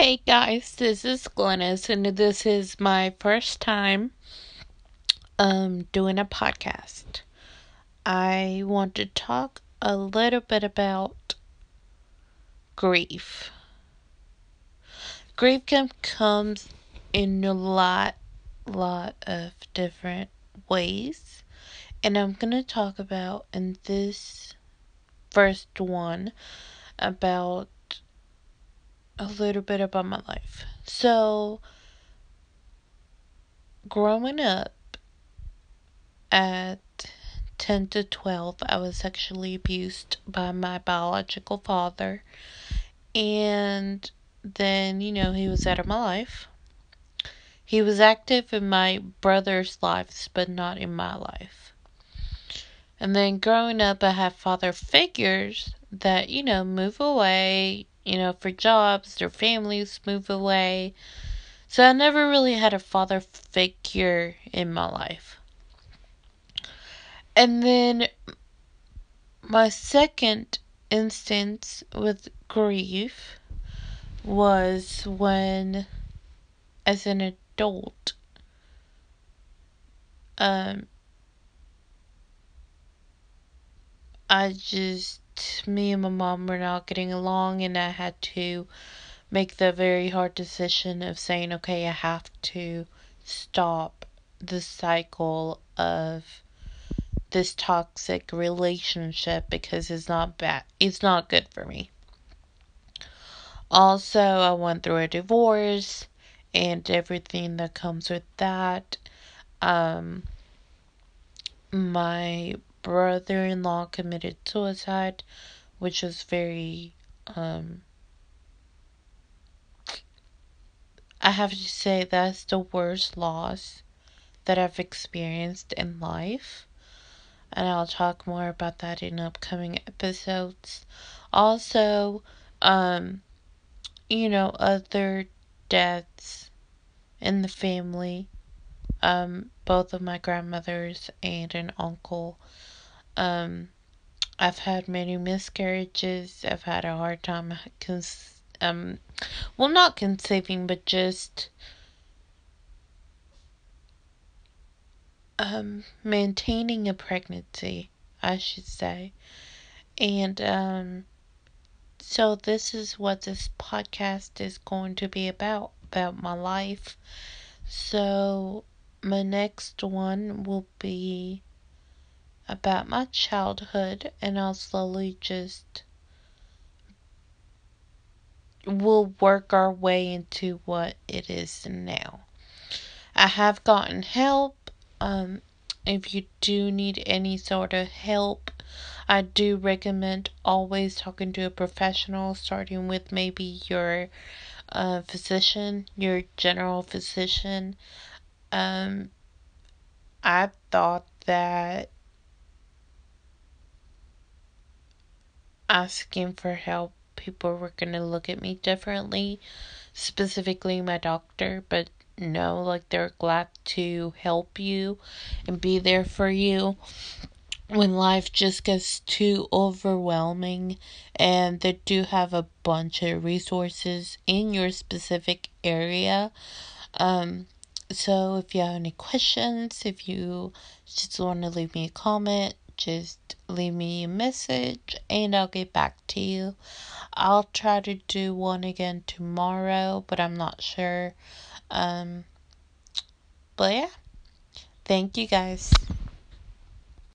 Hey guys, this is Glennis, and this is my first time um doing a podcast. I want to talk a little bit about grief. Grief can comes in a lot lot of different ways, and I'm to talk about in this first one about a little bit about my life. So, growing up at 10 to 12, I was sexually abused by my biological father. And then, you know, he was out of my life. He was active in my brother's lives, but not in my life. And then growing up, I had father figures that, you know, move away, you know, for jobs, their families move away. So I never really had a father figure in my life. And then my second instance with grief was when, as an adult, um, I just me and my mom were not getting along, and I had to make the very hard decision of saying, okay, I have to stop the cycle of this toxic relationship because it's not bad. It's not good for me. Also, I went through a divorce and everything that comes with that. Um, my brother in law committed suicide, which was very, um, I have to say that's the worst loss that I've experienced in life. And I'll talk more about that in upcoming episodes. Also, um, you know, other deaths in the family. Um, both of my grandmothers and an uncle um, I've had many miscarriages. I've had a hard time cons- um, well, not conceiving, but just um, maintaining a pregnancy, I should say. And um, so this is what this podcast is going to be about about my life. So my next one will be about my childhood, and I'll slowly just we'll work our way into what it is now. I have gotten help. Um, if you do need any sort of help, I do recommend always talking to a professional, starting with maybe your uh, physician, your general physician. Um, I thought that asking for help, people were going to look at me differently, specifically my doctor, but no, like they're glad to help you and be there for you when life just gets too overwhelming and they do have a bunch of resources in your specific area. Um so if you have any questions if you just want to leave me a comment just leave me a message and I'll get back to you. I'll try to do one again tomorrow, but I'm not sure. Um, but yeah, thank you guys.